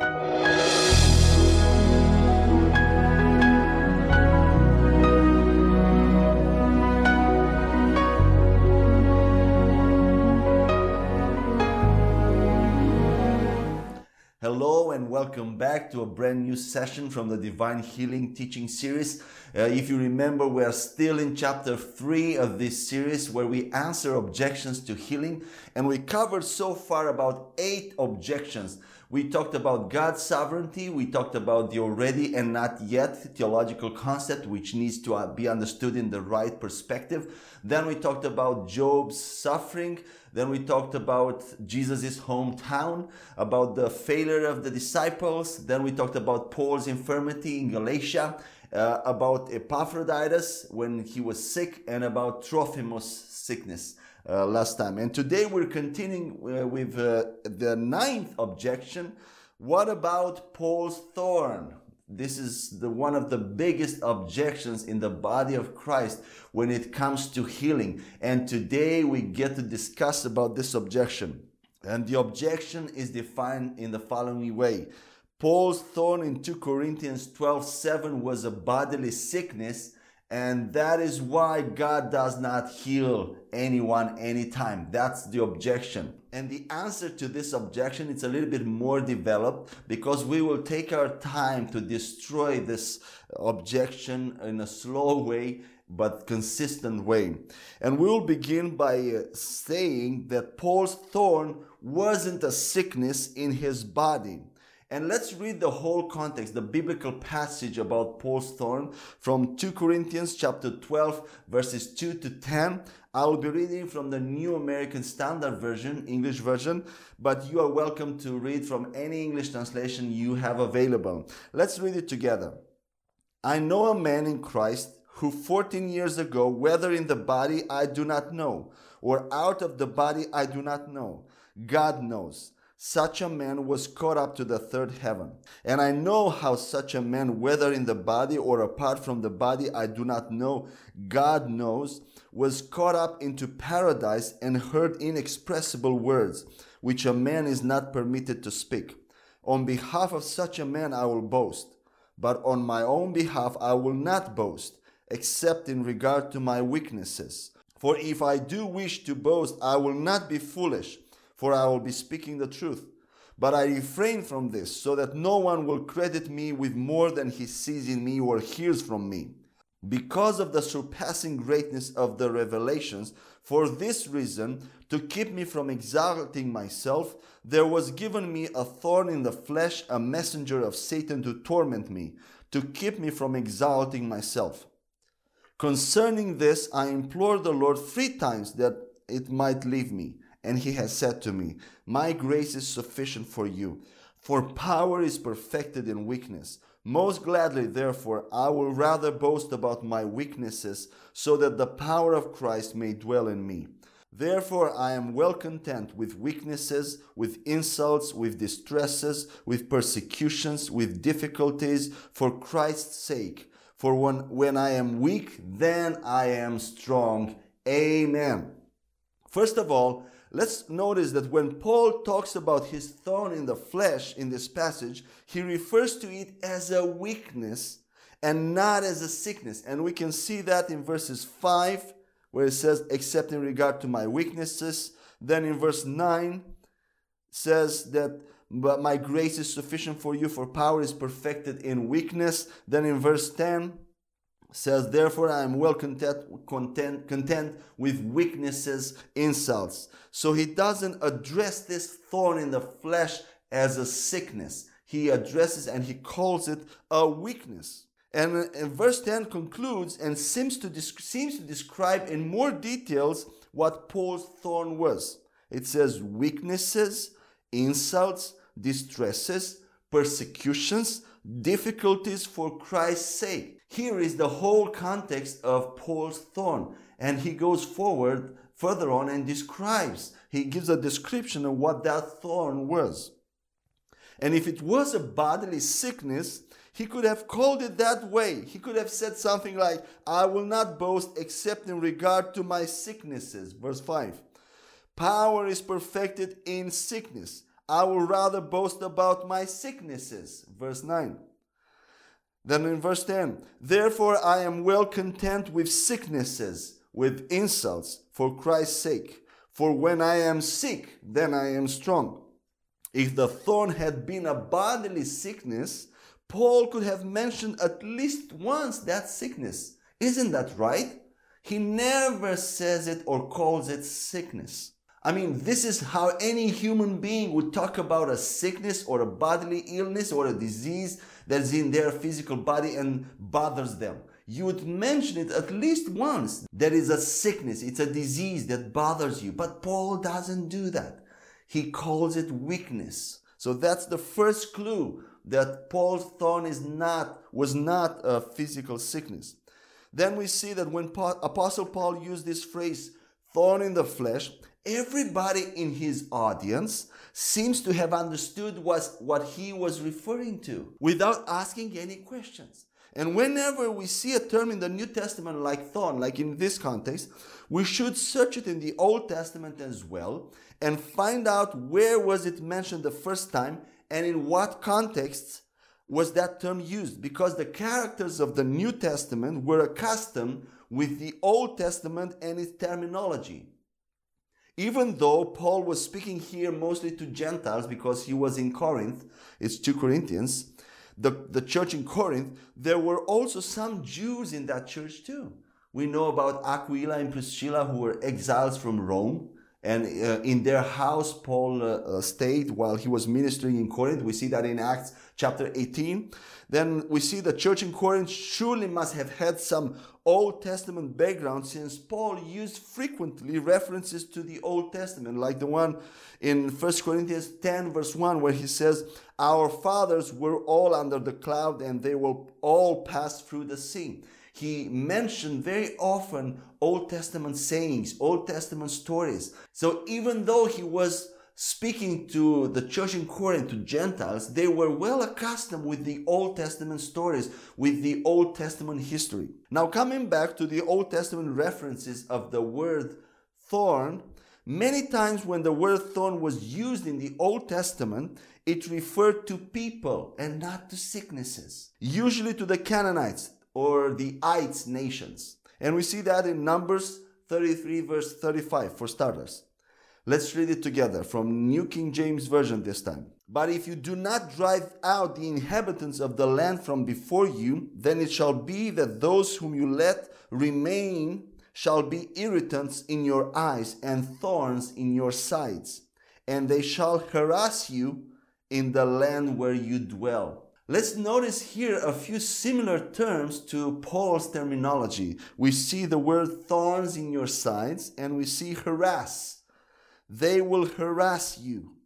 Hello and welcome back to a brand new session from the Divine Healing Teaching Series. Uh, if you remember, we are still in chapter 3 of this series where we answer objections to healing, and we covered so far about eight objections. We talked about God's sovereignty, we talked about the already and not yet theological concept, which needs to uh, be understood in the right perspective. Then we talked about Job's suffering. Then we talked about Jesus' hometown, about the failure of the disciples. Then we talked about Paul's infirmity in Galatia, uh, about Epaphroditus when he was sick, and about Trophimus' sickness. Uh, last time. And today we're continuing uh, with uh, the ninth objection. What about Paul's thorn? This is the one of the biggest objections in the body of Christ when it comes to healing. And today we get to discuss about this objection. And the objection is defined in the following way. Paul's thorn in 2 Corinthians 12 7 was a bodily sickness and that is why God does not heal anyone anytime. That's the objection. And the answer to this objection is a little bit more developed because we will take our time to destroy this objection in a slow way but consistent way. And we will begin by uh, saying that Paul's thorn wasn't a sickness in his body. And let's read the whole context, the biblical passage about Paul's thorn from 2 Corinthians chapter 12 verses 2 to 10. I will be reading from the New American Standard Version, English version, but you are welcome to read from any English translation you have available. Let's read it together. I know a man in Christ who 14 years ago, whether in the body I do not know, or out of the body I do not know, God knows such a man was caught up to the third heaven. And I know how such a man, whether in the body or apart from the body, I do not know, God knows, was caught up into paradise and heard inexpressible words, which a man is not permitted to speak. On behalf of such a man I will boast, but on my own behalf I will not boast, except in regard to my weaknesses. For if I do wish to boast, I will not be foolish for I will be speaking the truth. But I refrain from this, so that no one will credit me with more than he sees in me or hears from me. Because of the surpassing greatness of the revelations, for this reason, to keep me from exalting myself, there was given me a thorn in the flesh, a messenger of Satan to torment me, to keep me from exalting myself. Concerning this, I implored the Lord three times that it might leave me. And he has said to me, My grace is sufficient for you, for power is perfected in weakness. Most gladly, therefore, I will rather boast about my weaknesses, so that the power of Christ may dwell in me. Therefore, I am well content with weaknesses, with insults, with distresses, with persecutions, with difficulties, for Christ's sake. For when, when I am weak, then I am strong. Amen. First of all, let's notice that when Paul talks about his thorn in the flesh in this passage, he refers to it as a weakness and not as a sickness. And we can see that in verses 5, where it says, except in regard to my weaknesses. Then in verse 9, says that but my grace is sufficient for you, for power is perfected in weakness. Then in verse 10, says, Therefore I am well content, content, content with weaknesses, insults. So he doesn't address this thorn in the flesh as a sickness. He addresses and he calls it a weakness. And, and verse 10 concludes and seems to, seems to describe in more details what Paul's thorn was. It says weaknesses, insults, distresses, persecutions, difficulties for Christ's sake. Here is the whole context of Paul's thorn. And he goes forward further on and describes, he gives a description of what that thorn was. And if it was a bodily sickness, he could have called it that way. He could have said something like, I will not boast except in regard to my sicknesses. Verse 5. Power is perfected in sickness. I will rather boast about my sicknesses. Verse 9. Then in verse 10, therefore I am well content with sicknesses, with insults, for Christ's sake. For when I am sick, then I am strong. If the thorn had been a bodily sickness, Paul could have mentioned at least once that sickness. Isn't that right? He never says it or calls it sickness. I mean, this is how any human being would talk about a sickness or a bodily illness or a disease that's in their physical body and bothers them. You would mention it at least once. There is a sickness, it's a disease that bothers you. But Paul doesn't do that. He calls it weakness. So that's the first clue that Paul's thorn is not was not a physical sickness. Then we see that when Apostle Paul used this phrase thorn in the flesh, everybody in his audience seems to have understood what he was referring to without asking any questions. And whenever we see a term in the New Testament like thorn, like in this context, we should search it in the Old Testament as well and find out where was it mentioned the first time and in what contexts was that term used because the characters of the New Testament were accustomed with the Old Testament and its terminology. Even though Paul was speaking here mostly to Gentiles because he was in Corinth, it's 2 Corinthians, the, the church in Corinth, there were also some Jews in that church too. We know about Aquila and Priscilla who were exiles from Rome. And uh, in their house, Paul uh, uh, stayed while he was ministering in Corinth. We see that in Acts chapter 18. Then we see the church in Corinth surely must have had some Old Testament background since Paul used frequently references to the Old Testament, like the one in 1 Corinthians 10, verse 1, where he says, Our fathers were all under the cloud and they will all pass through the sea he mentioned very often Old Testament sayings, Old Testament stories. So even though he was speaking to the church in Corinth, to Gentiles, they were well accustomed with the Old Testament stories, with the Old Testament history. Now, coming back to the Old Testament references of the word thorn, many times when the word thorn was used in the Old Testament, it referred to people and not to sicknesses, usually to the Canaanites, or the ites nations. And we see that in Numbers 33, verse 35, for starters. Let's read it together from New King James Version this time. But if you do not drive out the inhabitants of the land from before you, then it shall be that those whom you let remain shall be irritants in your eyes and thorns in your sides, and they shall harass you in the land where you dwell. Let's notice here a few similar terms to Paul's terminology. We see the word thorns in your sides and we see harass. They will harass you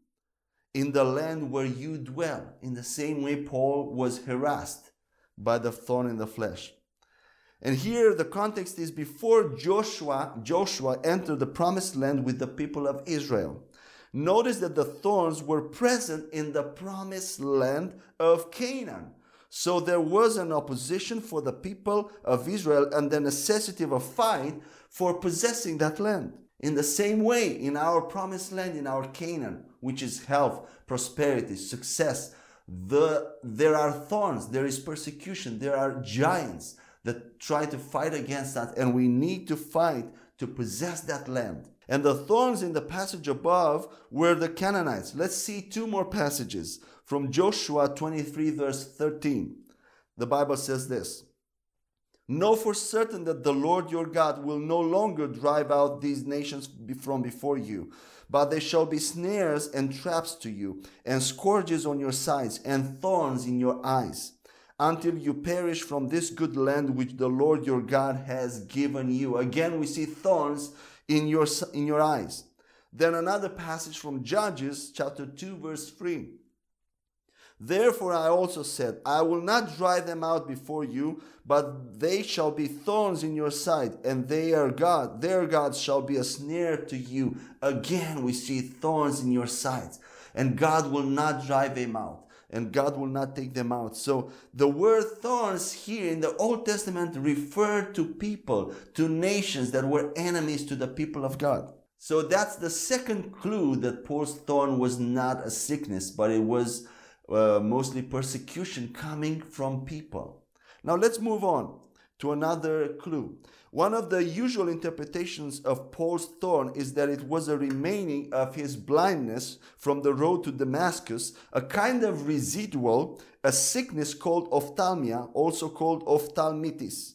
in the land where you dwell, in the same way Paul was harassed by the thorn in the flesh. And here the context is before Joshua, Joshua entered the promised land with the people of Israel. Notice that the thorns were present in the promised land of Canaan. So there was an opposition for the people of Israel and the necessity of a fight for possessing that land. In the same way, in our promised land, in our Canaan, which is health, prosperity, success, the, there are thorns, there is persecution, there are giants that try to fight against that, and we need to fight to possess that land. And the thorns in the passage above were the Canaanites. Let's see two more passages from Joshua 23, verse 13. The Bible says this Know for certain that the Lord your God will no longer drive out these nations from before you, but they shall be snares and traps to you, and scourges on your sides, and thorns in your eyes, until you perish from this good land which the Lord your God has given you. Again, we see thorns in your, in your eyes. Then another passage from Judges chapter 2 verse 3. Therefore I also said, I will not drive them out before you, but they shall be thorns in your side, and they are God. Their gods shall be a snare to you. Again we see thorns in your sides, and God will not drive them out and God will not take them out. So the word thorns here in the Old Testament referred to people, to nations that were enemies to the people of God. So that's the second clue that Paul's thorn was not a sickness, but it was uh, mostly persecution coming from people. Now let's move on to another clue. One of the usual interpretations of Paul's thorn is that it was a remaining of his blindness from the road to Damascus, a kind of residual, a sickness called ophthalmia, also called ophthalmitis.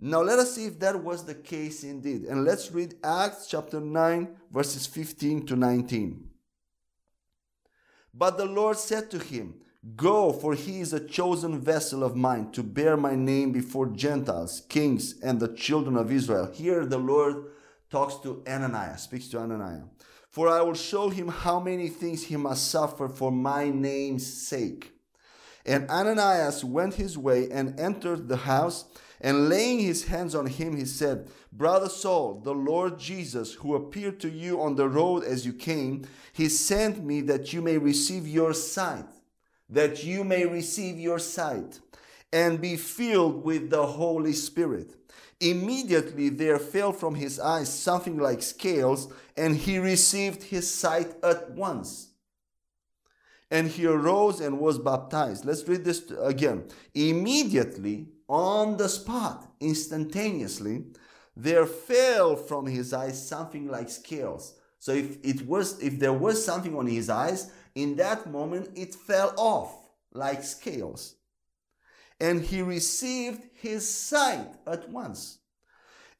Now let us see if that was the case indeed. And let's read Acts chapter 9, verses 15 to 19. But the Lord said to him, Go, for he is a chosen vessel of mine to bear my name before Gentiles, kings, and the children of Israel. Here the Lord talks to Ananias, speaks to Ananias. For I will show him how many things he must suffer for my name's sake. And Ananias went his way and entered the house, and laying his hands on him, he said, Brother Saul, the Lord Jesus, who appeared to you on the road as you came, he sent me that you may receive your sight that you may receive your sight and be filled with the Holy Spirit. Immediately there fell from his eyes something like scales, and he received his sight at once. And he arose and was baptized. Let's read this again. Immediately, on the spot, instantaneously, there fell from his eyes something like scales. So if it was if there was something on his eyes, in that moment it fell off like scales. And he received his sight at once.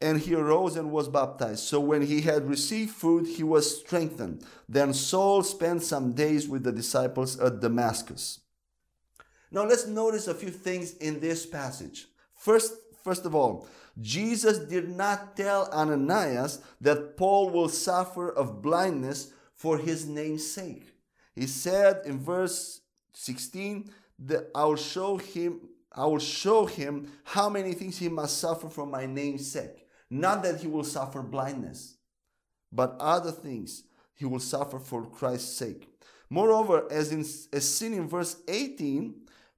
And he arose and was baptized. So when he had received food, he was strengthened. Then Saul spent some days with the disciples at Damascus. Now let's notice a few things in this passage. First, first of all, Jesus did not tell Ananias that Paul will suffer of blindness for his name's sake. He said in verse 16 that I will show him I will show him how many things he must suffer for my name's sake. Not that he will suffer blindness, but other things he will suffer for Christ's sake. Moreover, as in as seen in verse 18,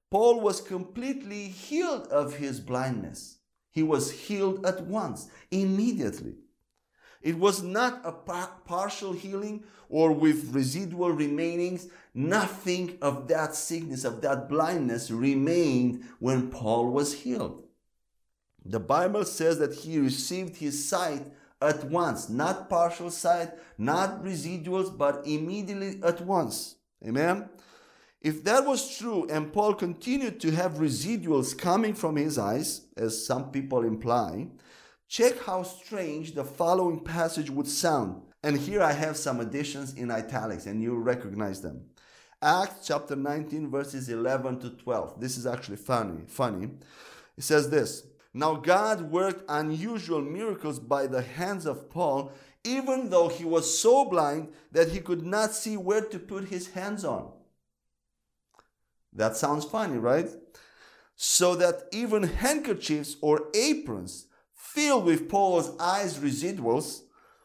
Paul was completely healed of his blindness. He was healed at once, immediately. It was not a partial healing or with residual remainings. Nothing of that sickness, of that blindness remained when Paul was healed. The Bible says that he received his sight at once, not partial sight, not residuals, but immediately at once. Amen. If that was true and Paul continued to have residuals coming from his eyes, as some people imply, Check how strange the following passage would sound. And here I have some additions in italics, and you recognize them. Acts chapter 19, verses 11 to 12. This is actually funny. Funny. It says this Now God worked unusual miracles by the hands of Paul, even though he was so blind that he could not see where to put his hands on. That sounds funny, right? So that even handkerchiefs or aprons filled with Paul's eyes residuals,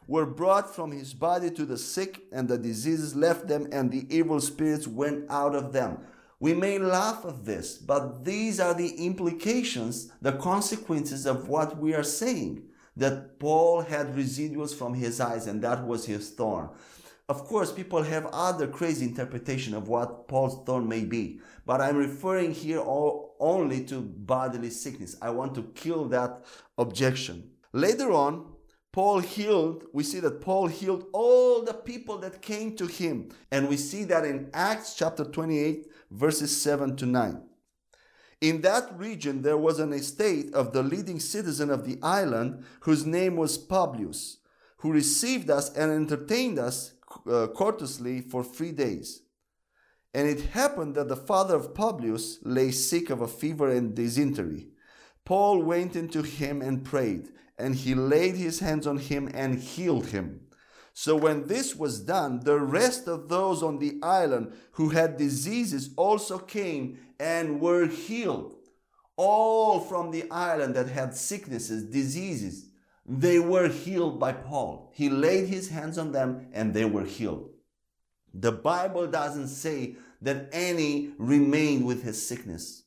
were brought from his body to the sick, and the diseases left them, and the evil spirits went out of them. We may laugh at this, but these are the implications, the consequences of what we are saying. That Paul had residuals from his eyes, and that was his thorn. Of course, people have other crazy interpretation of what Paul's thorn may be, but I'm referring here all, only to bodily sickness. I want to kill that objection. Later on, Paul healed, we see that Paul healed all the people that came to him. And we see that in Acts chapter 28, verses 7 to 9. In that region, there was an estate of the leading citizen of the island, whose name was Publius, who received us and entertained us uh, courteously for three days. And it happened that the father of Publius lay sick of a fever and dysentery. Paul went into him and prayed, and he laid his hands on him and healed him. So when this was done, the rest of those on the island who had diseases also came and were healed. All from the island that had sicknesses, diseases, they were healed by Paul. He laid his hands on them and they were healed. The Bible doesn't say that any remained with his sickness.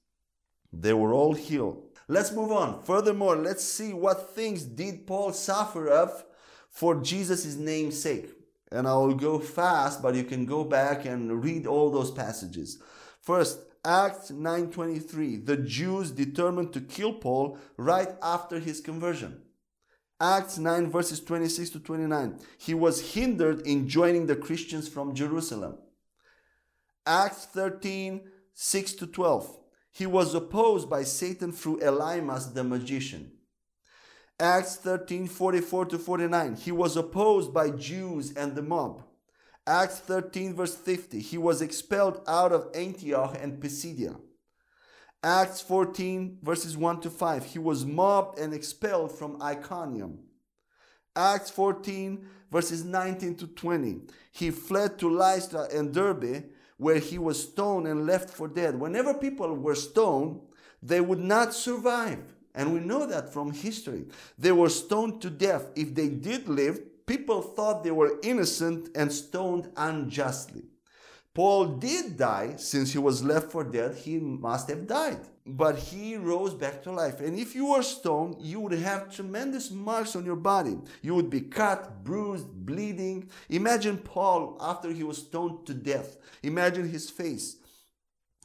They were all healed. Let's move on. Furthermore, let's see what things did Paul suffer of for Jesus' name's sake. And I will go fast, but you can go back and read all those passages. First, Acts 9:23. The Jews determined to kill Paul right after his conversion. Acts 9 verses 26 to 29. He was hindered in joining the Christians from Jerusalem. Acts 13 6 to 12. He was opposed by Satan through Elymas the magician. Acts 13 44 to 49. He was opposed by Jews and the mob. Acts 13 verse 50. He was expelled out of Antioch and Pisidia. Acts 14 verses 1 to 5. He was mobbed and expelled from Iconium. Acts 14 verses 19 to 20. He fled to Lystra and Derbe where he was stoned and left for dead. Whenever people were stoned, they would not survive. And we know that from history. They were stoned to death. If they did live, people thought they were innocent and stoned unjustly. Paul did die since he was left for dead. He must have died. But he rose back to life. And if you were stoned, you would have tremendous marks on your body. You would be cut, bruised, bleeding. Imagine Paul after he was stoned to death. Imagine his face.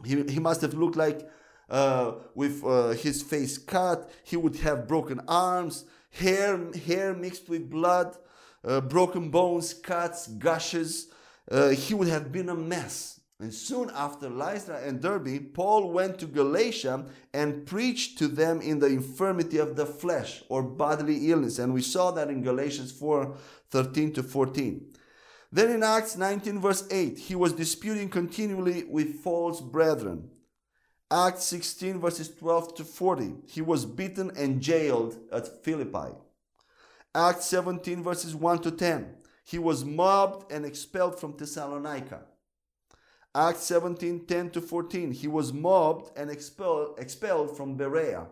He, he must have looked like uh, with uh, his face cut. He would have broken arms, hair, hair mixed with blood, uh, broken bones, cuts, gushes uh, he would have been a mess. And soon after Lystra and Derbe, Paul went to Galatia and preached to them in the infirmity of the flesh or bodily illness. And we saw that in Galatians 4 13 to 14. Then in Acts 19, verse 8, he was disputing continually with false brethren. Acts 16, verses 12 to 40, he was beaten and jailed at Philippi. Acts 17, verses 1 to 10, he was mobbed and expelled from Thessalonica. Acts 17 10 to 14. He was mobbed and expelled, expelled from Berea.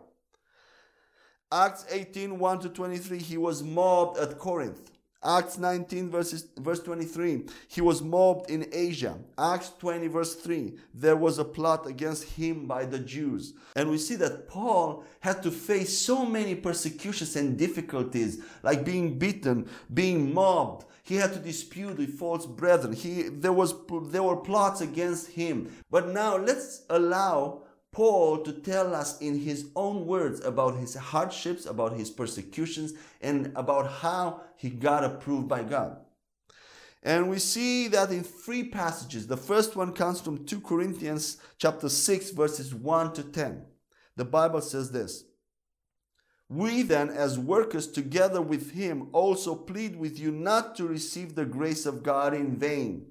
Acts 18 1 to 23. He was mobbed at Corinth. Acts 19 verses, verse 23. He was mobbed in Asia. Acts 20 verse 3. There was a plot against him by the Jews. And we see that Paul had to face so many persecutions and difficulties, like being beaten, being mobbed, he had to dispute with false brethren. He, there, was, there were plots against him. But now let's allow Paul to tell us in his own words about his hardships, about his persecutions, and about how he got approved by God. And we see that in three passages. The first one comes from 2 Corinthians chapter 6 verses 1 to 10. The Bible says this: we then, as workers together with him, also plead with you not to receive the grace of God in vain.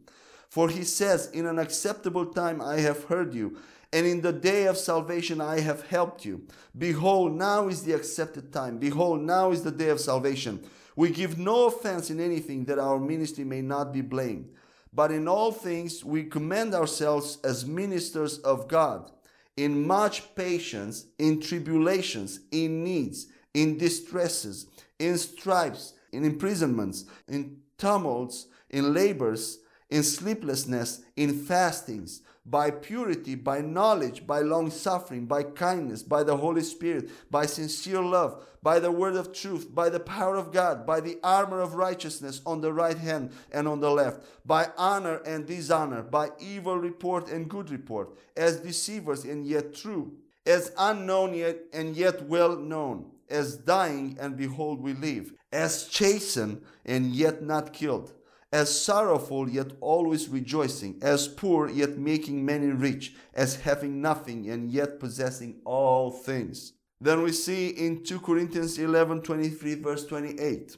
For he says, In an acceptable time I have heard you, and in the day of salvation I have helped you. Behold, now is the accepted time. Behold, now is the day of salvation. We give no offense in anything that our ministry may not be blamed. But in all things we commend ourselves as ministers of God in much patience, in tribulations, in needs, in distresses, in stripes, in imprisonments, in tumults, in labors, in sleeplessness, in fastings, by purity, by knowledge, by long suffering, by kindness, by the Holy Spirit, by sincere love, by the word of truth, by the power of God, by the armor of righteousness on the right hand and on the left, by honor and dishonor, by evil report and good report, as deceivers and yet true, as unknown yet and yet well known, as dying and behold we live, as chastened and yet not killed as sorrowful yet always rejoicing, as poor yet making many rich, as having nothing and yet possessing all things. Then we see in 2 Corinthians 11 23, verse 28.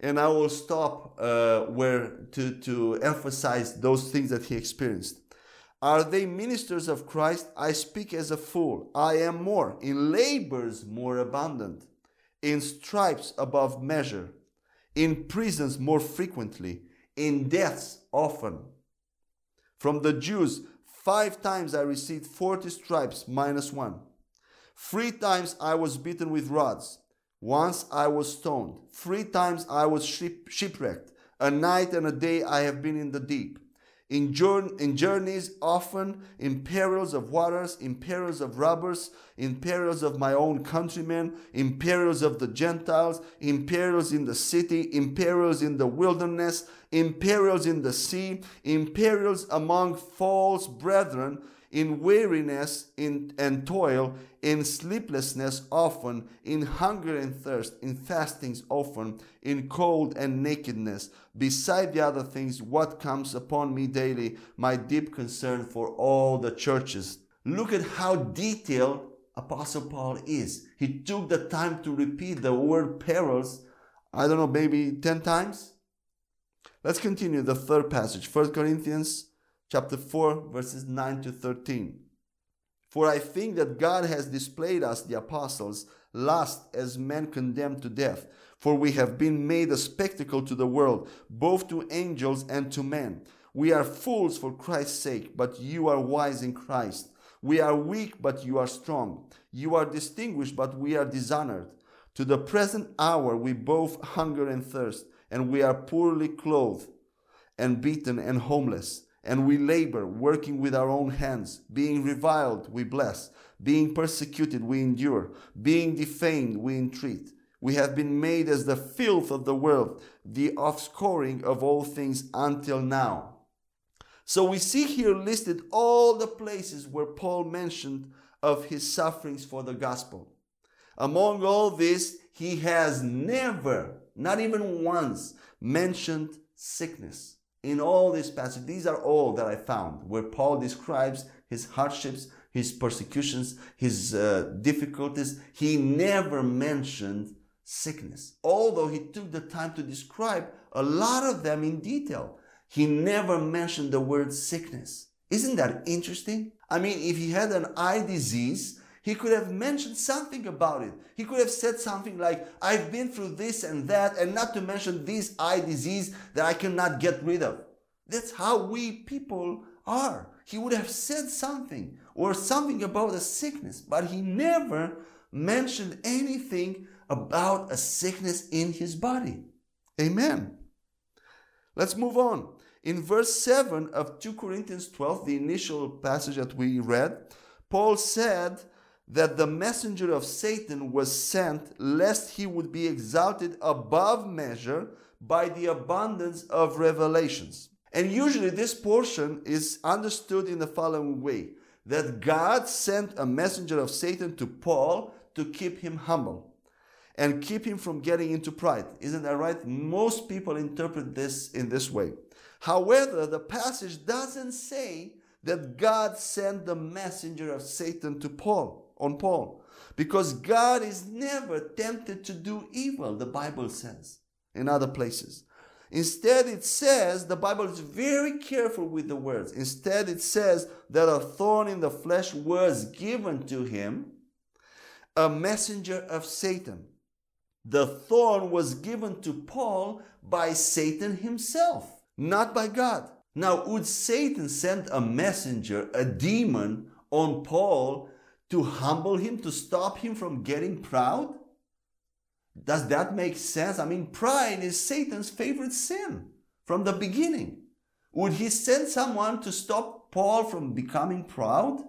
And I will stop uh, where to, to emphasize those things that he experienced. Are they ministers of Christ? I speak as a fool. I am more, in labors more abundant, in stripes above measure in prisons more frequently, in deaths often. From the Jews, five times I received 40 stripes minus one. Three times I was beaten with rods. Once I was stoned. Three times I was ship- shipwrecked. A night and a day I have been in the deep. In, in journeys often, in perils of waters, in perils of robbers, in perils of my own countrymen, in perils of the Gentiles, in perils in the city, in perils in the wilderness, in perils in the sea, in perils among false brethren, in weariness in, and toil, in sleeplessness often, in hunger and thirst, in fastings often, in cold and nakedness. Beside the other things, what comes upon me daily, my deep concern for all the churches. Look at how detailed Apostle Paul is. He took the time to repeat the word perils, I don't know, maybe 10 times. Let's continue the third passage, 1 Corinthians chapter 4, verses 9 to 13. For I think that God has displayed us, the apostles, last as men condemned to death. For we have been made a spectacle to the world, both to angels and to men. We are fools for Christ's sake, but you are wise in Christ. We are weak, but you are strong. You are distinguished, but we are dishonored. To the present hour we both hunger and thirst, and we are poorly clothed, and beaten and homeless and we labor, working with our own hands. Being reviled, we bless. Being persecuted, we endure. Being defamed, we entreat. We have been made as the filth of the world, the offscouring of all things until now. So we see here listed all the places where Paul mentioned of his sufferings for the gospel. Among all this, he has never, not even once, mentioned sickness in all these passages, these are all that I found where Paul describes his hardships, his persecutions, his uh, difficulties. He never mentioned sickness, although he took the time to describe a lot of them in detail. He never mentioned the word sickness. Isn't that interesting? I mean, if he had an eye disease, he could have mentioned something about it. He could have said something like, I've been through this and that, and not to mention this eye disease that I cannot get rid of. That's how we people are. He would have said something or something about a sickness, but he never mentioned anything about a sickness in his body. Amen. Let's move on. In verse 7 of 2 Corinthians 12, the initial passage that we read, Paul said, that the messenger of Satan was sent lest he would be exalted above measure by the abundance of revelations. And usually this portion is understood in the following way that God sent a messenger of Satan to Paul to keep him humble and keep him from getting into pride. Isn't that right? Most people interpret this in this way. However, the passage doesn't say that God sent the messenger of Satan to Paul on Paul. Because God is never tempted to do evil, the Bible says in other places. Instead, it says, the Bible is very careful with the words. Instead, it says that a thorn in the flesh was given to him, a messenger of Satan. The thorn was given to Paul by Satan himself, not by God. Now, would Satan send a messenger, a demon, on Paul to humble him, to stop him from getting proud? Does that make sense? I mean, pride is Satan's favorite sin from the beginning. Would he send someone to stop Paul from becoming proud?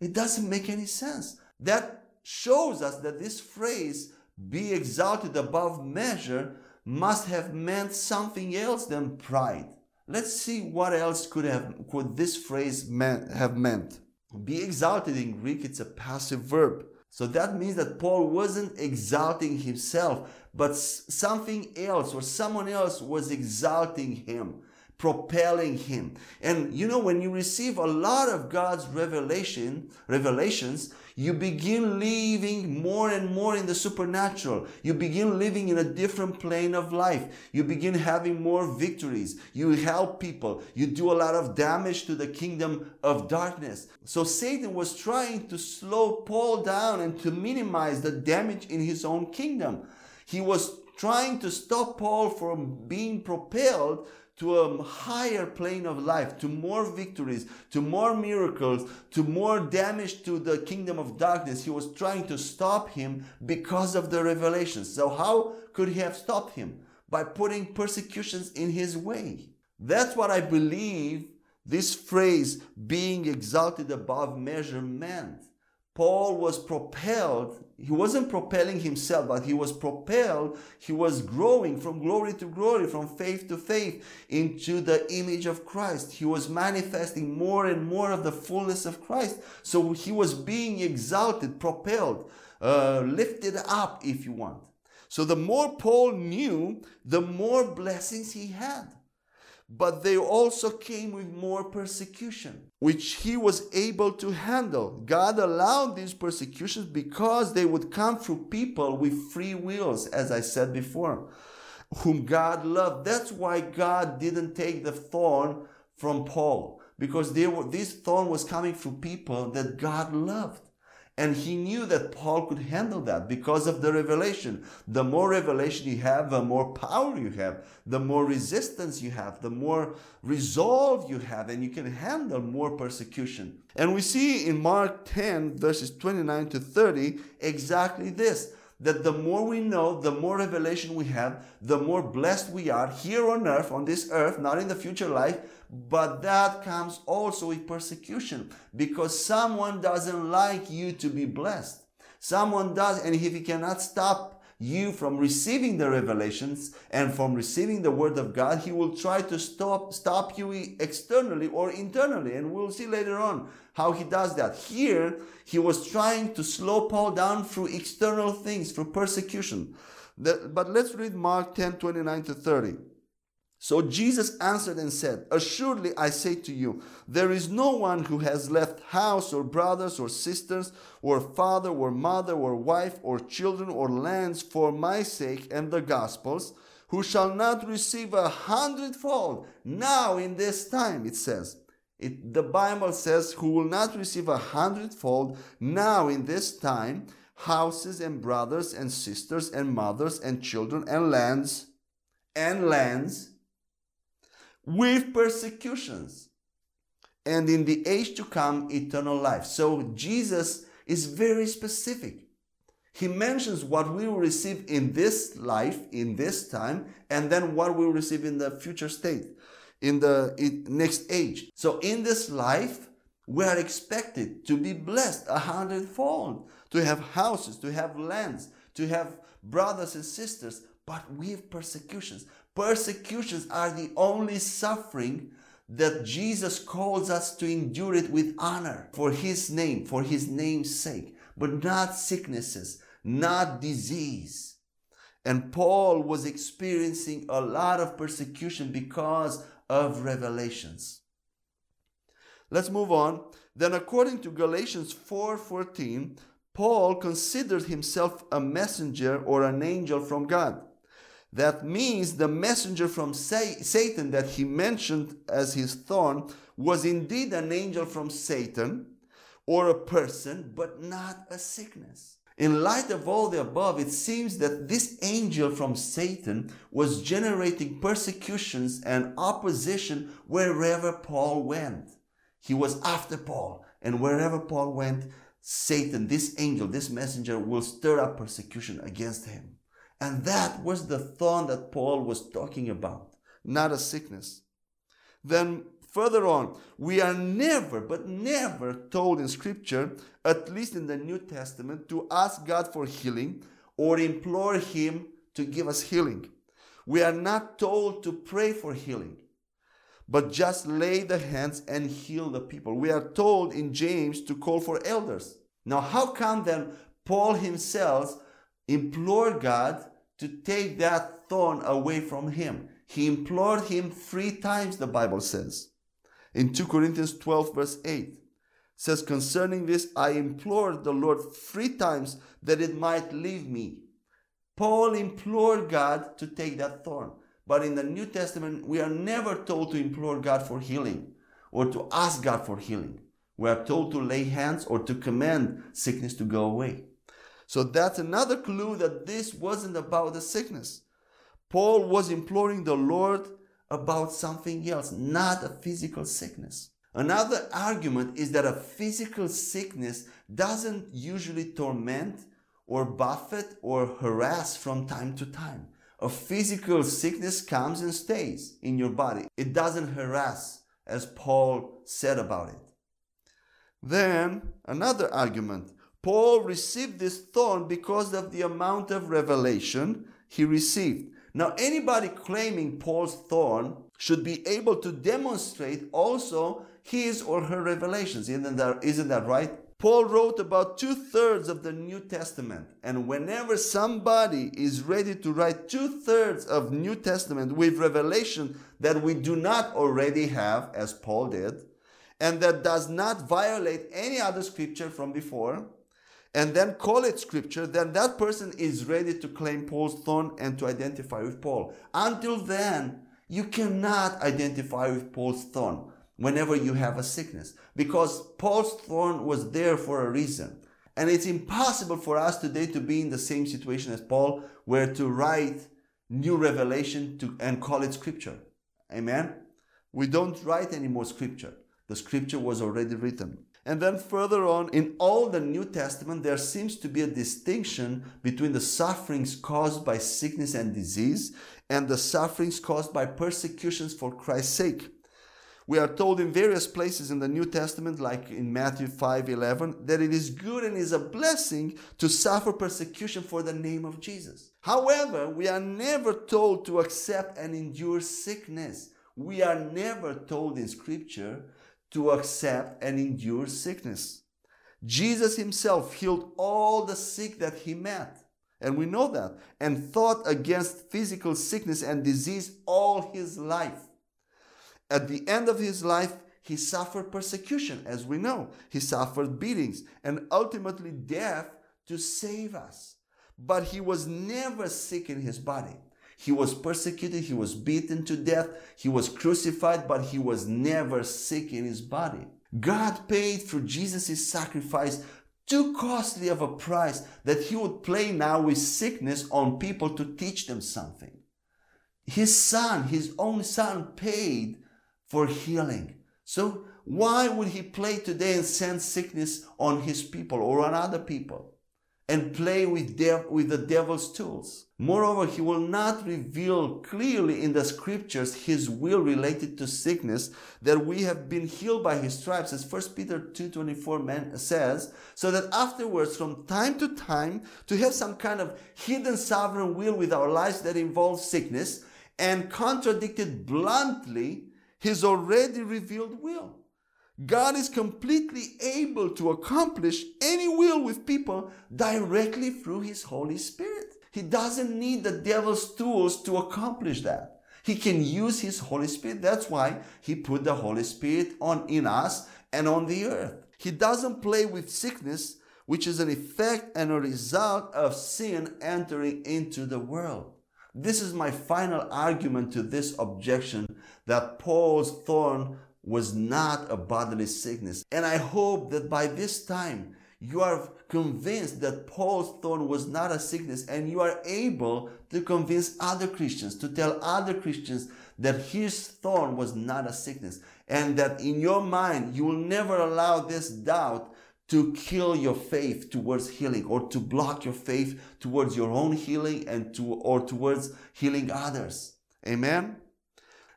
It doesn't make any sense. That shows us that this phrase, be exalted above measure, must have meant something else than pride. Let's see what else could have could this phrase meant, have meant. Be exalted in Greek, it's a passive verb. So that means that Paul wasn't exalting himself, but something else or someone else was exalting him, propelling him. And you know, when you receive a lot of God's revelation, revelations, you begin living more and more in the supernatural. You begin living in a different plane of life. You begin having more victories. You help people. You do a lot of damage to the kingdom of darkness. So Satan was trying to slow Paul down and to minimize the damage in his own kingdom. He was trying to stop Paul from being propelled to a higher plane of life, to more victories, to more miracles, to more damage to the kingdom of darkness. He was trying to stop him because of the revelations. So, how could he have stopped him? By putting persecutions in his way. That's what I believe this phrase, being exalted above measure, meant Paul was propelled. He wasn't propelling himself, but he was propelled. He was growing from glory to glory, from faith to faith into the image of Christ. He was manifesting more and more of the fullness of Christ. So he was being exalted, propelled, uh, lifted up, if you want. So the more Paul knew, the more blessings he had but they also came with more persecution, which he was able to handle. God allowed these persecutions because they would come through people with free wills, as I said before, whom God loved. That's why God didn't take the thorn from Paul, because were, this thorn was coming through people that God loved. And he knew that Paul could handle that because of the revelation. The more revelation you have, the more power you have, the more resistance you have, the more resolve you have, and you can handle more persecution. And we see in Mark 10, verses 29 to 30, exactly this that the more we know, the more revelation we have, the more blessed we are here on earth, on this earth, not in the future life, but that comes also with persecution because someone doesn't like you to be blessed. Someone does, and if he cannot stop you from receiving the revelations and from receiving the word of God, he will try to stop stop you externally or internally. And we'll see later on how he does that. Here, he was trying to slow Paul down through external things, through persecution. The, but let's read Mark 10 29 to 30. So Jesus answered and said, Assuredly I say to you, there is no one who has left house or brothers or sisters or father or mother or wife or children or lands for my sake and the gospel's, who shall not receive a hundredfold now in this time, it says. It, the Bible says, who will not receive a hundredfold now in this time, houses and brothers and sisters and mothers and children and lands and lands with persecutions, and in the age to come, eternal life. So Jesus is very specific. He mentions what we will receive in this life, in this time, and then what we will receive in the future state, in the next age. So in this life, we are expected to be blessed a hundredfold, to have houses, to have lands, to have brothers and sisters, but with persecutions. Persecutions are the only suffering that Jesus calls us to endure it with honor for His name, for His name's sake, but not sicknesses, not disease. And Paul was experiencing a lot of persecution because of revelations. Let's move on. Then according to Galatians 4:14, Paul considered himself a messenger or an angel from God. That means the messenger from Satan that he mentioned as his thorn was indeed an angel from Satan or a person, but not a sickness. In light of all the above, it seems that this angel from Satan was generating persecutions and opposition wherever Paul went. He was after Paul, and wherever Paul went, Satan, this angel, this messenger, will stir up persecution against him. And that was the thorn that Paul was talking about, not a sickness. Then further on, we are never, but never told in Scripture, at least in the New Testament, to ask God for healing or implore Him to give us healing. We are not told to pray for healing, but just lay the hands and heal the people. We are told in James to call for elders. Now, how come then Paul himself implored God to take that thorn away from him. He implored him three times, the Bible says. In 2 Corinthians 12, verse 8, says, Concerning this, I implored the Lord three times that it might leave me. Paul implored God to take that thorn. But in the New Testament, we are never told to implore God for healing or to ask God for healing. We are told to lay hands or to command sickness to go away. So that's another clue that this wasn't about the sickness. Paul was imploring the Lord about something else, not a physical sickness. Another argument is that a physical sickness doesn't usually torment or buffet or harass from time to time. A physical sickness comes and stays in your body. It doesn't harass as Paul said about it. Then, another argument Paul received this thorn because of the amount of revelation he received. Now, anybody claiming Paul's thorn should be able to demonstrate also his or her revelations. Isn't that, isn't that right? Paul wrote about two thirds of the New Testament. And whenever somebody is ready to write two thirds of New Testament with revelation that we do not already have, as Paul did, and that does not violate any other scripture from before, and then call it scripture, then that person is ready to claim Paul's thorn and to identify with Paul. Until then, you cannot identify with Paul's thorn whenever you have a sickness because Paul's thorn was there for a reason. And it's impossible for us today to be in the same situation as Paul, where to write new revelation to, and call it scripture. Amen? We don't write any more scripture. The scripture was already written. And then further on, in all the New Testament, there seems to be a distinction between the sufferings caused by sickness and disease and the sufferings caused by persecutions for Christ's sake. We are told in various places in the New Testament, like in Matthew 5 11, that it is good and is a blessing to suffer persecution for the name of Jesus. However, we are never told to accept and endure sickness. We are never told in Scripture to accept and endure sickness. Jesus himself healed all the sick that he met. And we know that. And fought against physical sickness and disease all his life. At the end of his life, he suffered persecution, as we know. He suffered beatings and ultimately death to save us. But he was never sick in his body. He was persecuted, he was beaten to death, he was crucified, but he was never sick in his body. God paid for Jesus' sacrifice too costly of a price that he would play now with sickness on people to teach them something. His son, his own son, paid for healing. So why would he play today and send sickness on his people or on other people? and play with, dev- with the devil's tools. Moreover, he will not reveal clearly in the scriptures his will related to sickness that we have been healed by his stripes, as 1 Peter 2.24 says, so that afterwards, from time to time, to have some kind of hidden sovereign will with our lives that involves sickness and contradicted bluntly his already revealed will. God is completely able to accomplish any will with people directly through His Holy Spirit. He doesn't need the devil's tools to accomplish that. He can use His Holy Spirit. That's why He put the Holy Spirit on in us and on the earth. He doesn't play with sickness, which is an effect and a result of sin entering into the world. This is my final argument to this objection that Paul's thorn was not a bodily sickness. And I hope that by this time you are convinced that Paul's thorn was not a sickness and you are able to convince other Christians, to tell other Christians that his thorn was not a sickness and that in your mind you will never allow this doubt to kill your faith towards healing or to block your faith towards your own healing and to or towards healing others. Amen.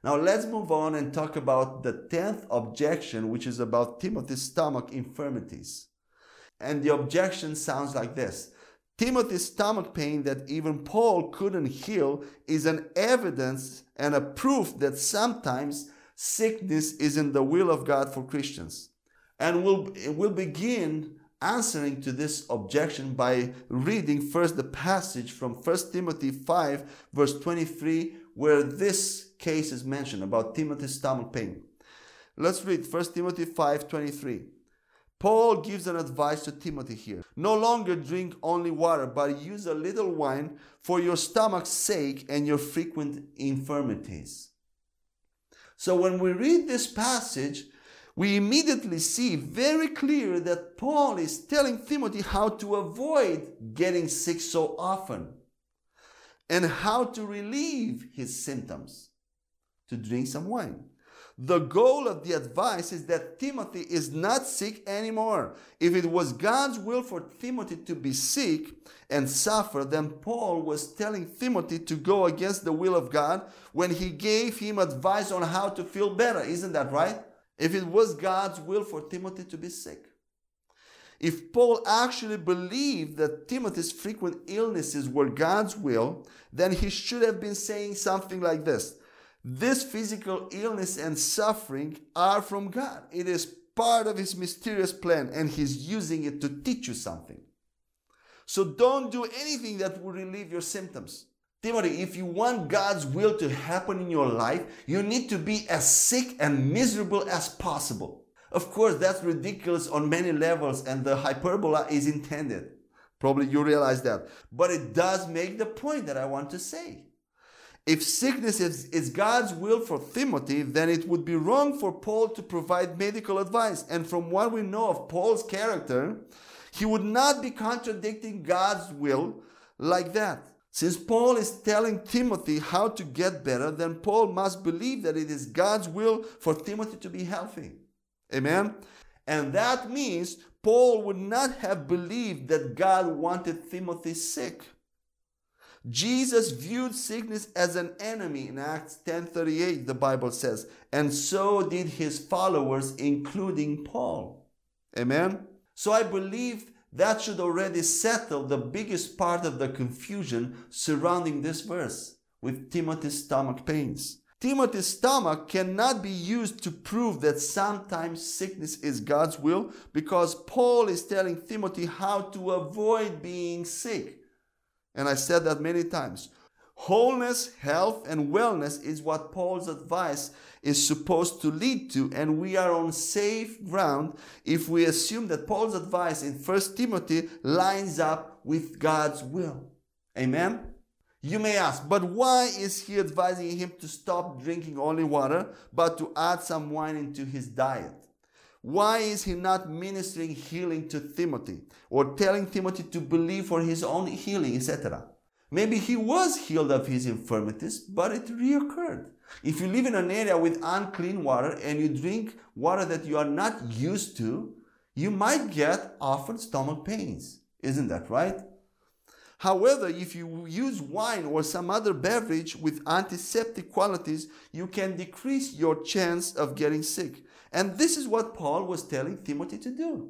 Now let's move on and talk about the 10th objection, which is about Timothy's stomach infirmities. And the objection sounds like this Timothy's stomach pain that even Paul couldn't heal is an evidence and a proof that sometimes sickness is in the will of God for Christians. And we'll, we'll begin answering to this objection by reading first the passage from 1 Timothy 5, verse 23, where this case is mentioned about Timothy's stomach pain. Let's read 1 Timothy 5:23. Paul gives an advice to Timothy here. No longer drink only water, but use a little wine for your stomach's sake and your frequent infirmities. So when we read this passage, we immediately see very clear that Paul is telling Timothy how to avoid getting sick so often and how to relieve his symptoms to drink some wine. The goal of the advice is that Timothy is not sick anymore. If it was God's will for Timothy to be sick and suffer, then Paul was telling Timothy to go against the will of God when he gave him advice on how to feel better. Isn't that right? If it was God's will for Timothy to be sick. If Paul actually believed that Timothy's frequent illnesses were God's will, then he should have been saying something like this this physical illness and suffering are from God. It is part of His mysterious plan, and He's using it to teach you something. So don't do anything that will relieve your symptoms. Timothy, if you want God's will to happen in your life, you need to be as sick and miserable as possible. Of course, that's ridiculous on many levels, and the hyperbola is intended. Probably you realize that. But it does make the point that I want to say. If sickness is, is, God's will for Timothy, then it would be wrong for Paul to provide medical advice. And from what we know of Paul's character, he would not be contradicting God's will like that. Since Paul is telling Timothy how to get better, then Paul must believe that it is God's will for Timothy to be healthy. Amen? And that means Paul would not have believed that God wanted Timothy sick. Jesus viewed sickness as an enemy in Acts 10:38 the Bible says and so did his followers including Paul. Amen. So I believe that should already settle the biggest part of the confusion surrounding this verse with Timothy's stomach pains. Timothy's stomach cannot be used to prove that sometimes sickness is God's will because Paul is telling Timothy how to avoid being sick. And I said that many times. Wholeness, health, and wellness is what Paul's advice is supposed to lead to, and we are on safe ground if we assume that Paul's advice in 1 Timothy lines up with God's will. Amen? You may ask, but why is he advising him to stop drinking only water, but to add some wine into his diet? Why is he not ministering healing to Timothy or telling Timothy to believe for his own healing, etc.? Maybe he was healed of his infirmities, but it reoccurred. If you live in an area with unclean water and you drink water that you are not used to, you might get often stomach pains. Isn't that right? However, if you use wine or some other beverage with antiseptic qualities, you can decrease your chance of getting sick. And this is what Paul was telling Timothy to do.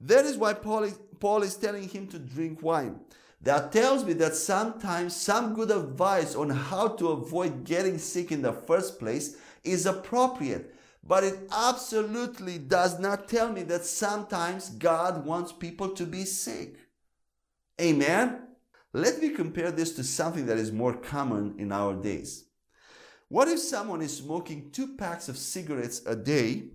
That is why Paul is, Paul is telling him to drink wine. That tells me that sometimes some good advice on how to avoid getting sick in the first place is appropriate. But it absolutely does not tell me that sometimes God wants people to be sick. Amen? Let me compare this to something that is more common in our days. What if someone is smoking two packs of cigarettes a day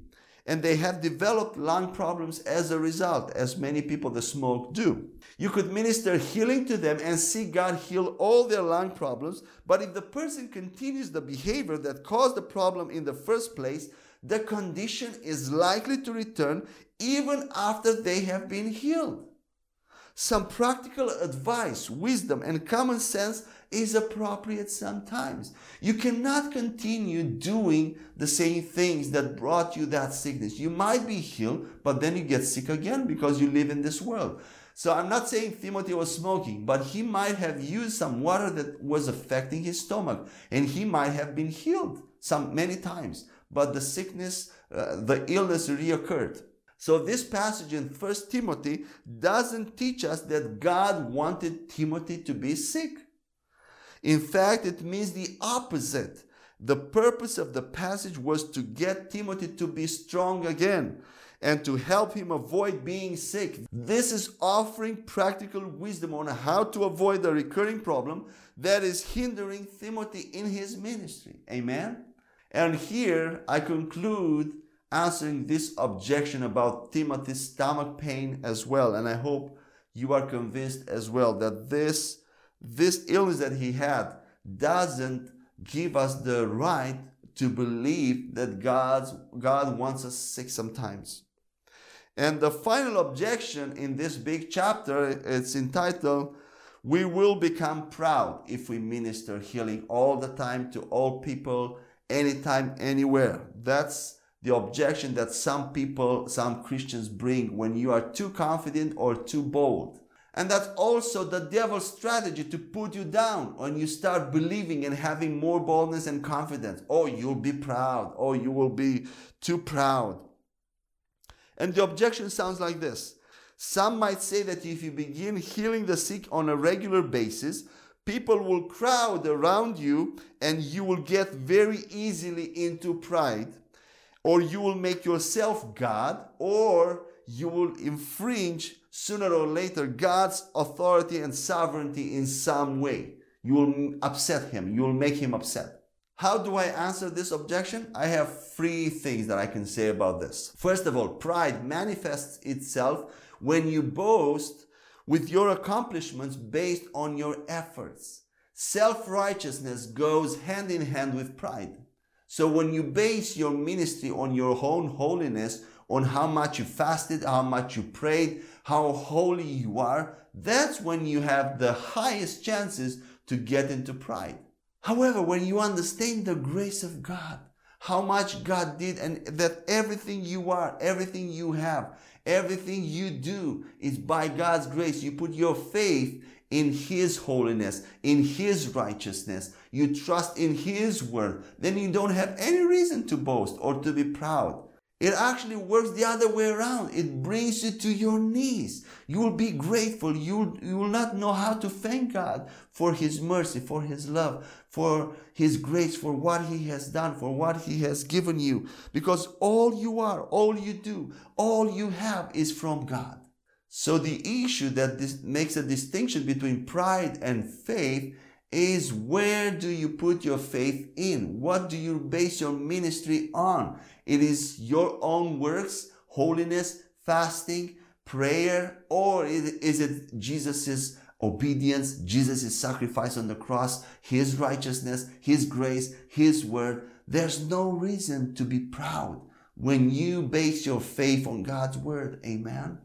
and they have developed lung problems as a result, as many people that smoke do? You could minister healing to them and see God heal all their lung problems, but if the person continues the behavior that caused the problem in the first place, the condition is likely to return even after they have been healed. Some practical advice, wisdom, and common sense is appropriate sometimes. You cannot continue doing the same things that brought you that sickness. You might be healed, but then you get sick again because you live in this world. So I'm not saying Timothy was smoking, but he might have used some water that was affecting his stomach and he might have been healed some many times, but the sickness, uh, the illness reoccurred. So this passage in First Timothy doesn't teach us that God wanted Timothy to be sick. In fact, it means the opposite. The purpose of the passage was to get Timothy to be strong again and to help him avoid being sick. This is offering practical wisdom on how to avoid the recurring problem that is hindering Timothy in his ministry. Amen? And here I conclude answering this objection about Timothy's stomach pain as well. And I hope you are convinced as well that this this illness that he had doesn't give us the right to believe that God's, God wants us sick sometimes. And the final objection in this big chapter, it's entitled, We Will Become Proud If We Minister Healing All the Time to All People anytime, anywhere. That's the objection that some people, some Christians bring when you are too confident or too bold. And that's also the devil's strategy to put you down when you start believing and having more boldness and confidence. Oh, you'll be proud. Oh, you will be too proud. And the objection sounds like this Some might say that if you begin healing the sick on a regular basis, people will crowd around you and you will get very easily into pride, or you will make yourself God, or you will infringe sooner or later God's authority and sovereignty in some way. You will upset him, you will make him upset. How do I answer this objection? I have three things that I can say about this. First of all, pride manifests itself when you boast with your accomplishments based on your efforts. Self righteousness goes hand in hand with pride. So when you base your ministry on your own holiness, on how much you fasted, how much you prayed, how holy you are, that's when you have the highest chances to get into pride. However, when you understand the grace of God, how much God did, and that everything you are, everything you have, everything you do is by God's grace. You put your faith in His holiness, in His righteousness. You trust in His word. Then you don't have any reason to boast or to be proud. It actually works the other way around. It brings you to your knees. You will be grateful. You, you will not know how to thank God for His mercy, for His love, for His grace, for what He has done, for what He has given you. Because all you are, all you do, all you have is from God. So the issue that this makes a distinction between pride and faith is where do you put your faith in? What do you base your ministry on? It is your own works, holiness, fasting, prayer, or is it Jesus's obedience, Jesus' sacrifice on the cross, His righteousness, His grace, His word? There's no reason to be proud when you base your faith on God's word. Amen.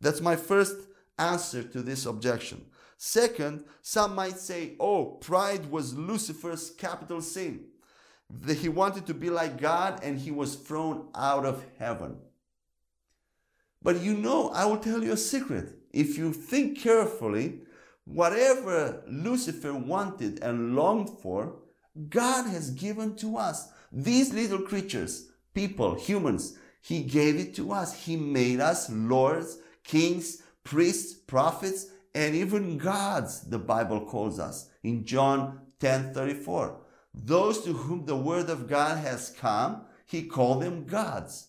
That's my first answer to this objection. Second, some might say, oh, pride was Lucifer's capital sin. That he wanted to be like God and he was thrown out of heaven. But you know, I will tell you a secret. If you think carefully, whatever Lucifer wanted and longed for, God has given to us. These little creatures, people, humans, He gave it to us. He made us lords, kings, priests, prophets, and even gods, the Bible calls us in John 10 34. Those to whom the word of God has come, he called them gods.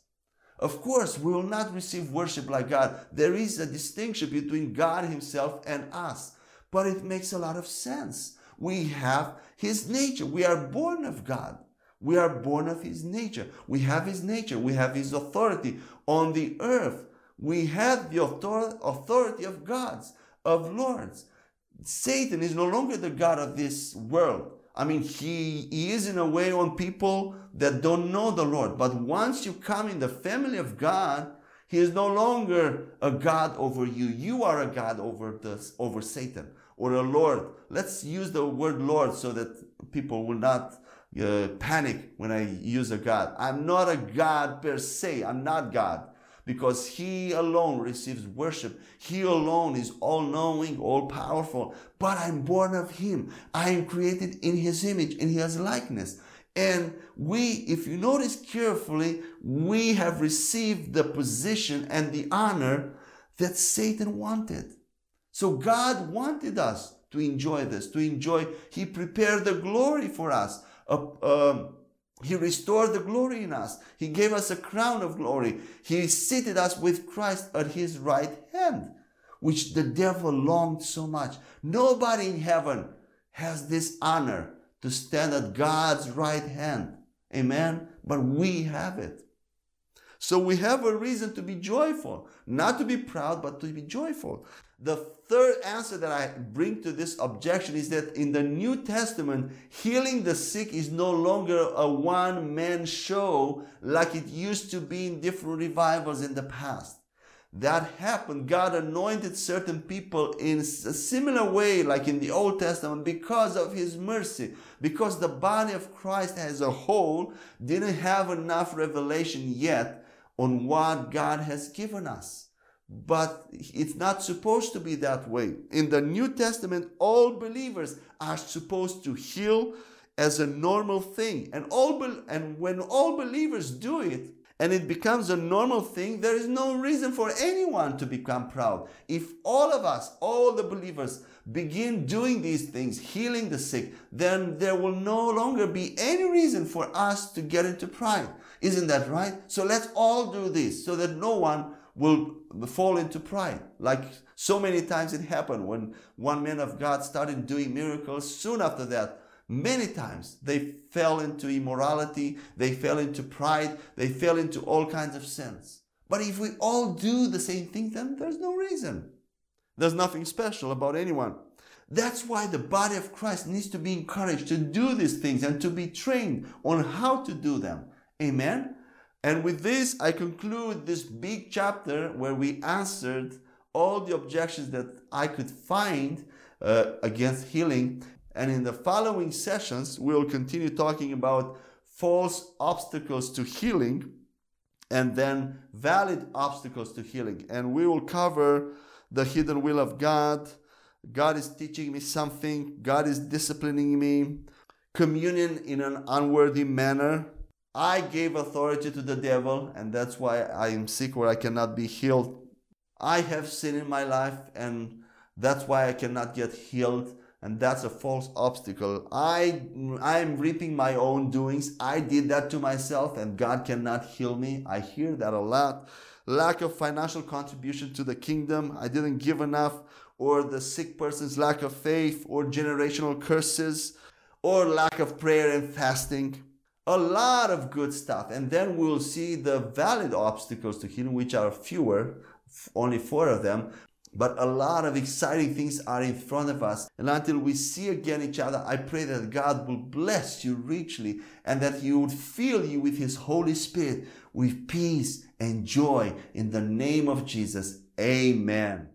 Of course, we will not receive worship like God. There is a distinction between God Himself and us, but it makes a lot of sense. We have His nature. We are born of God. We are born of His nature. We have His nature. We have His authority on the earth. We have the authority of gods of lords. Satan is no longer the God of this world. I mean, he, he is in a way on people that don't know the Lord. But once you come in the family of God, he is no longer a God over you. You are a God over the, over Satan or a Lord. Let's use the word Lord so that people will not uh, panic when I use a God. I'm not a God per se. I'm not God because He alone receives worship. He alone is all knowing, all powerful. But I'm born of Him. I am created in His image, in His likeness. And we, if you notice carefully, we have received the position and the honor that Satan wanted. So God wanted us to enjoy this, to enjoy, He prepared the glory for us. Uh, he restored the glory in us. He gave us a crown of glory. He seated us with Christ at his right hand, which the devil longed so much. Nobody in heaven has this honor to stand at God's right hand. Amen. But we have it. So we have a reason to be joyful, not to be proud, but to be joyful. The third answer that I bring to this objection is that in the New Testament, healing the sick is no longer a one man show like it used to be in different revivals in the past. that happened. God anointed certain people in a similar way, like in the Old Testament, because of His mercy. Because the body of Christ as a whole didn't have enough revelation yet on what God has given us. But it's not supposed to be that way. In the New Testament, all believers are supposed to heal as a normal thing. And all be- and when all believers do it, and it becomes a normal thing, there is no reason for anyone to become proud. If all of us, all the believers, begin doing these things, healing the sick, then there will no longer be any reason for us to get into pride. Isn't that right? So let's all do this so that no one will fall into pride. Like so many times it happened when one man of God started doing miracles. Soon after that, many times they fell into immorality, they fell into pride, they fell into all kinds of sins. But if we all do the same thing, then there's no reason. There's nothing special about anyone. That's why the body of Christ needs to be encouraged to do these things and to be trained on how to do them. Amen. And with this, I conclude this big chapter where we answered all the objections that I could find uh, against healing. And in the following sessions, we'll continue talking about false obstacles to healing and then valid obstacles to healing. And we will cover the hidden will of God. God is teaching me something, God is disciplining me, communion in an unworthy manner I gave authority to the devil, and that's why I am sick or I cannot be healed. I have sin in my life, and that's why I cannot get healed, and that's a false obstacle. I I am reaping my own doings. I did that to myself, and God cannot heal me. I hear that a lot. Lack of financial contribution to the kingdom. I didn't give enough, or the sick person's lack of faith, or generational curses, or lack of prayer and fasting a lot of good stuff. And then we'll see the valid obstacles to healing, which are fewer, only four of them. But a lot of exciting things are in front of us. And until we see again each other, I pray that God will bless you richly and that He would fill you with His Holy Spirit with peace and joy in the name of Jesus. Amen.